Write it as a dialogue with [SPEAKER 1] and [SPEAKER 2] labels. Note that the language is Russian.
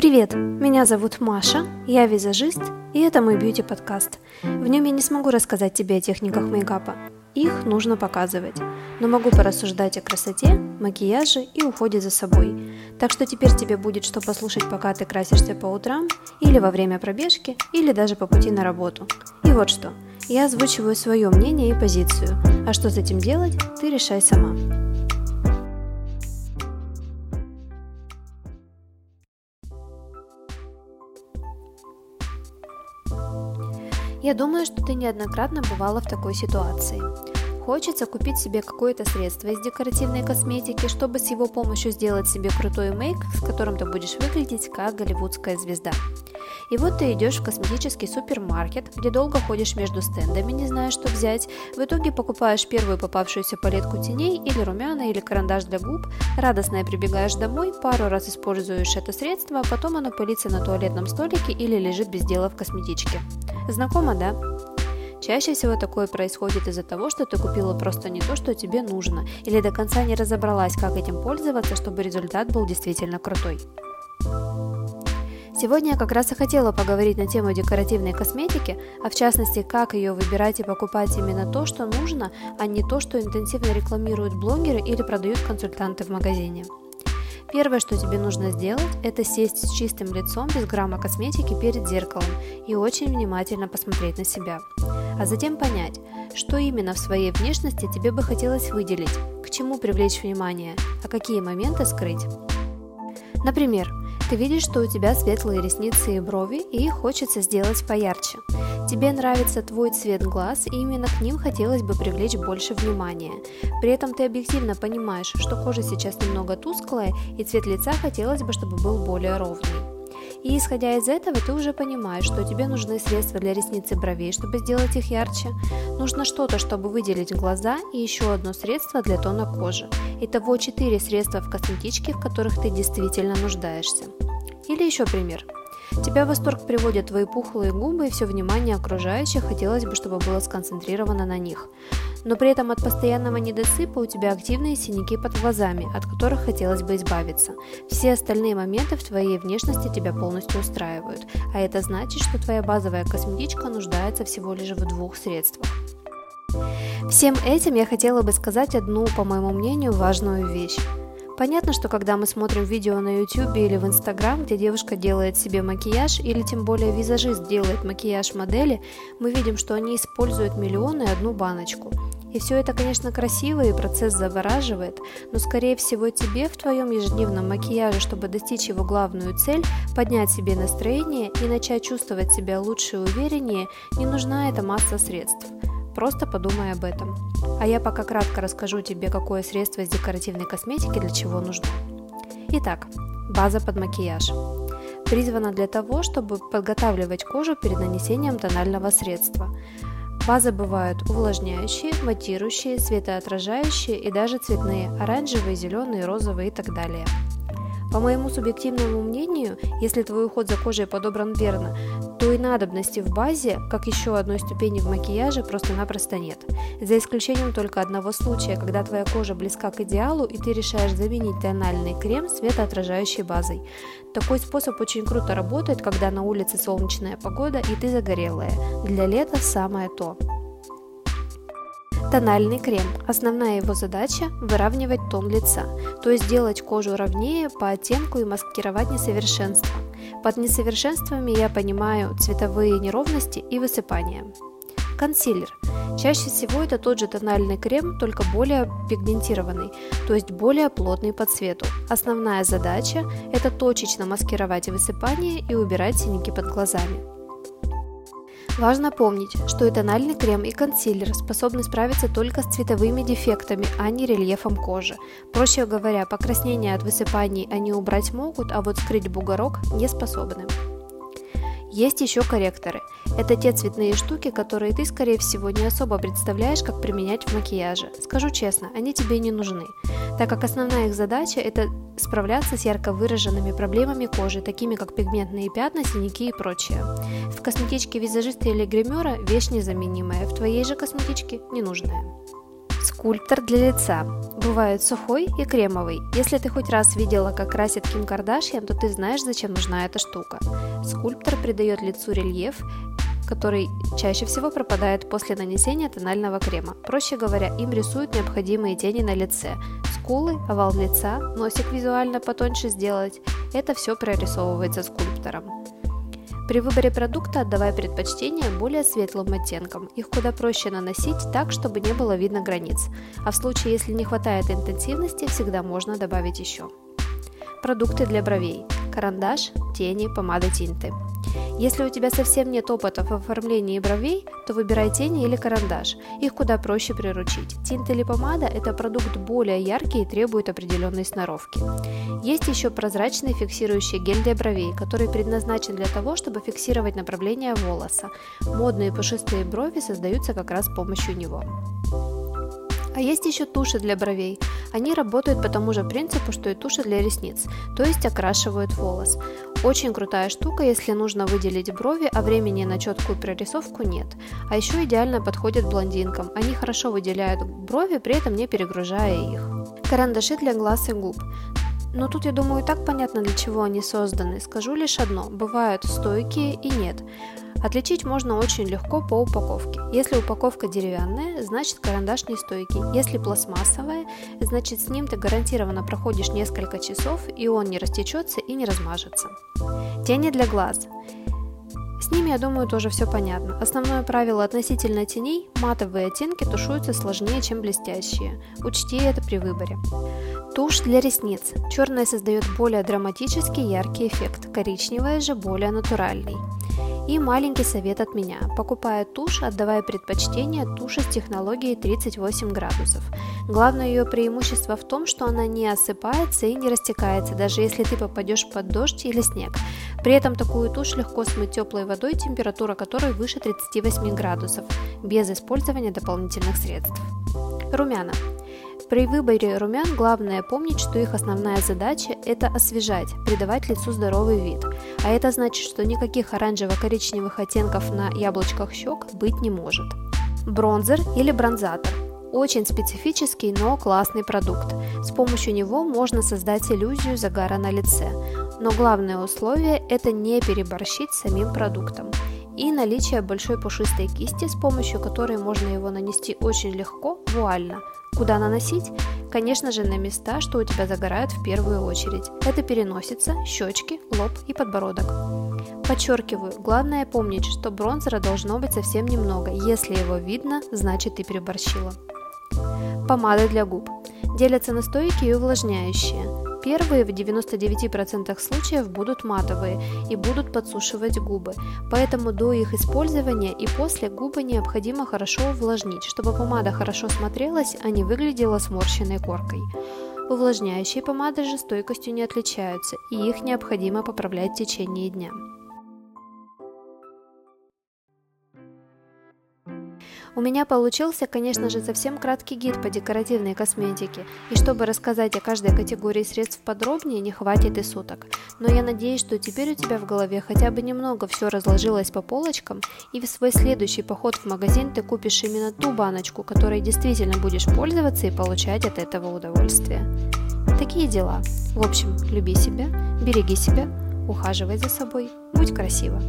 [SPEAKER 1] Привет, меня зовут Маша, я визажист, и это мой бьюти-подкаст. В нем я не смогу рассказать тебе о техниках мейкапа, их нужно показывать, но могу порассуждать о красоте, макияже и уходе за собой. Так что теперь тебе будет что послушать, пока ты красишься по утрам, или во время пробежки, или даже по пути на работу. И вот что, я озвучиваю свое мнение и позицию, а что с этим делать, ты решай сама. Я думаю, что ты неоднократно бывала в такой ситуации. Хочется купить себе какое-то средство из декоративной косметики, чтобы с его помощью сделать себе крутой мейк, с которым ты будешь выглядеть как голливудская звезда. И вот ты идешь в косметический супермаркет, где долго ходишь между стендами, не зная, что взять. В итоге покупаешь первую попавшуюся палетку теней или румяна, или карандаш для губ, радостно прибегаешь домой, пару раз используешь это средство, а потом оно пылится на туалетном столике или лежит без дела в косметичке. Знакомо, да? Чаще всего такое происходит из-за того, что ты купила просто не то, что тебе нужно, или до конца не разобралась, как этим пользоваться, чтобы результат был действительно крутой. Сегодня я как раз и хотела поговорить на тему декоративной косметики, а в частности, как ее выбирать и покупать именно то, что нужно, а не то, что интенсивно рекламируют блогеры или продают консультанты в магазине. Первое, что тебе нужно сделать, это сесть с чистым лицом без грамма косметики перед зеркалом и очень внимательно посмотреть на себя. А затем понять, что именно в своей внешности тебе бы хотелось выделить, к чему привлечь внимание, а какие моменты скрыть. Например, ты видишь, что у тебя светлые ресницы и брови, и их хочется сделать поярче. Тебе нравится твой цвет глаз, и именно к ним хотелось бы привлечь больше внимания. При этом ты объективно понимаешь, что кожа сейчас немного тусклая, и цвет лица хотелось бы, чтобы был более ровный. И исходя из этого, ты уже понимаешь, что тебе нужны средства для ресниц и бровей, чтобы сделать их ярче. Нужно что-то, чтобы выделить глаза, и еще одно средство для тона кожи. Итого 4 средства в косметичке, в которых ты действительно нуждаешься. Или еще пример. Тебя в восторг приводят твои пухлые губы и все внимание окружающих хотелось бы, чтобы было сконцентрировано на них. Но при этом от постоянного недосыпа у тебя активные синяки под глазами, от которых хотелось бы избавиться. Все остальные моменты в твоей внешности тебя полностью устраивают, а это значит, что твоя базовая косметичка нуждается всего лишь в двух средствах. Всем этим я хотела бы сказать одну, по моему мнению, важную вещь. Понятно, что когда мы смотрим видео на YouTube или в Instagram, где девушка делает себе макияж, или тем более визажист делает макияж модели, мы видим, что они используют миллионы и одну баночку. И все это, конечно, красиво и процесс завораживает, но скорее всего тебе в твоем ежедневном макияже, чтобы достичь его главную цель, поднять себе настроение и начать чувствовать себя лучше и увереннее, не нужна эта масса средств. Просто подумай об этом. А я пока кратко расскажу тебе, какое средство из декоративной косметики для чего нужно. Итак, база под макияж. Призвана для того, чтобы подготавливать кожу перед нанесением тонального средства. Базы бывают увлажняющие, матирующие, светоотражающие и даже цветные – оранжевые, зеленые, розовые и так далее. По моему субъективному мнению, если твой уход за кожей подобран верно, то и надобности в базе, как еще одной ступени в макияже, просто-напросто нет. За исключением только одного случая, когда твоя кожа близка к идеалу и ты решаешь заменить тональный крем светоотражающей базой. Такой способ очень круто работает, когда на улице солнечная погода и ты загорелая. Для лета самое то. Тональный крем. Основная его задача – выравнивать тон лица, то есть делать кожу ровнее по оттенку и маскировать несовершенства. Под несовершенствами я понимаю цветовые неровности и высыпания. Консилер. Чаще всего это тот же тональный крем, только более пигментированный, то есть более плотный по цвету. Основная задача – это точечно маскировать высыпания и убирать синяки под глазами. Важно помнить, что и тональный крем, и консилер способны справиться только с цветовыми дефектами, а не рельефом кожи. Проще говоря, покраснение от высыпаний они убрать могут, а вот скрыть бугорок не способны. Есть еще корректоры. Это те цветные штуки, которые ты, скорее всего, не особо представляешь, как применять в макияже. Скажу честно, они тебе не нужны, так как основная их задача – это справляться с ярко выраженными проблемами кожи, такими как пигментные пятна, синяки и прочее. В косметичке визажиста или гримера вещь незаменимая, в твоей же косметичке ненужная. Скульптор для лица. Бывает сухой и кремовый. Если ты хоть раз видела, как красит Ким Кардашьян, то ты знаешь, зачем нужна эта штука. Скульптор придает лицу рельеф, который чаще всего пропадает после нанесения тонального крема. Проще говоря, им рисуют необходимые тени на лице. Скулы, овал лица, носик визуально потоньше сделать – это все прорисовывается скульптором. При выборе продукта отдавай предпочтение более светлым оттенкам. Их куда проще наносить так, чтобы не было видно границ. А в случае, если не хватает интенсивности, всегда можно добавить еще. Продукты для бровей. Карандаш, тени, помада, тинты. Если у тебя совсем нет опыта в оформлении бровей, то выбирай тени или карандаш. Их куда проще приручить. Тинт или помада – это продукт более яркий и требует определенной сноровки. Есть еще прозрачный фиксирующий гель для бровей, который предназначен для того, чтобы фиксировать направление волоса. Модные пушистые брови создаются как раз с помощью него. А есть еще туши для бровей. Они работают по тому же принципу, что и туши для ресниц, то есть окрашивают волос. Очень крутая штука, если нужно выделить брови, а времени на четкую прорисовку нет. А еще идеально подходят блондинкам. Они хорошо выделяют брови, при этом не перегружая их. Карандаши для глаз и губ. Но тут, я думаю, так понятно, для чего они созданы. Скажу лишь одно. Бывают стойкие и нет. Отличить можно очень легко по упаковке. Если упаковка деревянная, значит карандаш не стойкий. Если пластмассовая, значит с ним ты гарантированно проходишь несколько часов и он не растечется и не размажется. Тени для глаз. С ними, я думаю, тоже все понятно. Основное правило относительно теней – матовые оттенки тушуются сложнее, чем блестящие. Учти это при выборе. Тушь для ресниц. Черная создает более драматический яркий эффект, коричневая же более натуральный. И маленький совет от меня. Покупая тушь, отдавая предпочтение туши с технологией 38 градусов. Главное ее преимущество в том, что она не осыпается и не растекается, даже если ты попадешь под дождь или снег. При этом такую тушь легко смыть теплой водой, температура которой выше 38 градусов, без использования дополнительных средств. Румяна. При выборе румян главное помнить, что их основная задача – это освежать, придавать лицу здоровый вид. А это значит, что никаких оранжево-коричневых оттенков на яблочках щек быть не может. Бронзер или бронзатор – очень специфический, но классный продукт. С помощью него можно создать иллюзию загара на лице. Но главное условие – это не переборщить самим продуктом. И наличие большой пушистой кисти, с помощью которой можно его нанести очень легко, вуально – Куда наносить? Конечно же на места, что у тебя загорают в первую очередь. Это переносится, щечки, лоб и подбородок. Подчеркиваю, главное помнить, что бронзера должно быть совсем немного. Если его видно, значит ты переборщила. Помады для губ. Делятся на стойкие и увлажняющие. Первые в 99% случаев будут матовые и будут подсушивать губы, поэтому до их использования и после губы необходимо хорошо увлажнить, чтобы помада хорошо смотрелась, а не выглядела сморщенной коркой. Увлажняющие помады же стойкостью не отличаются, и их необходимо поправлять в течение дня. У меня получился, конечно же, совсем краткий гид по декоративной косметике, и чтобы рассказать о каждой категории средств подробнее, не хватит и суток. Но я надеюсь, что теперь у тебя в голове хотя бы немного все разложилось по полочкам, и в свой следующий поход в магазин ты купишь именно ту баночку, которой действительно будешь пользоваться и получать от этого удовольствие. Такие дела. В общем, люби себя, береги себя, ухаживай за собой, будь красива.